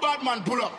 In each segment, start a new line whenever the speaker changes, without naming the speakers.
bad man pull up.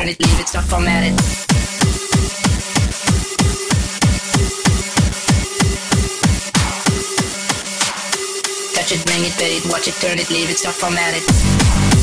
turn it, leave it, stop formatted. Touch it, bring it, bet it, watch it, turn it, leave it, stop formatted.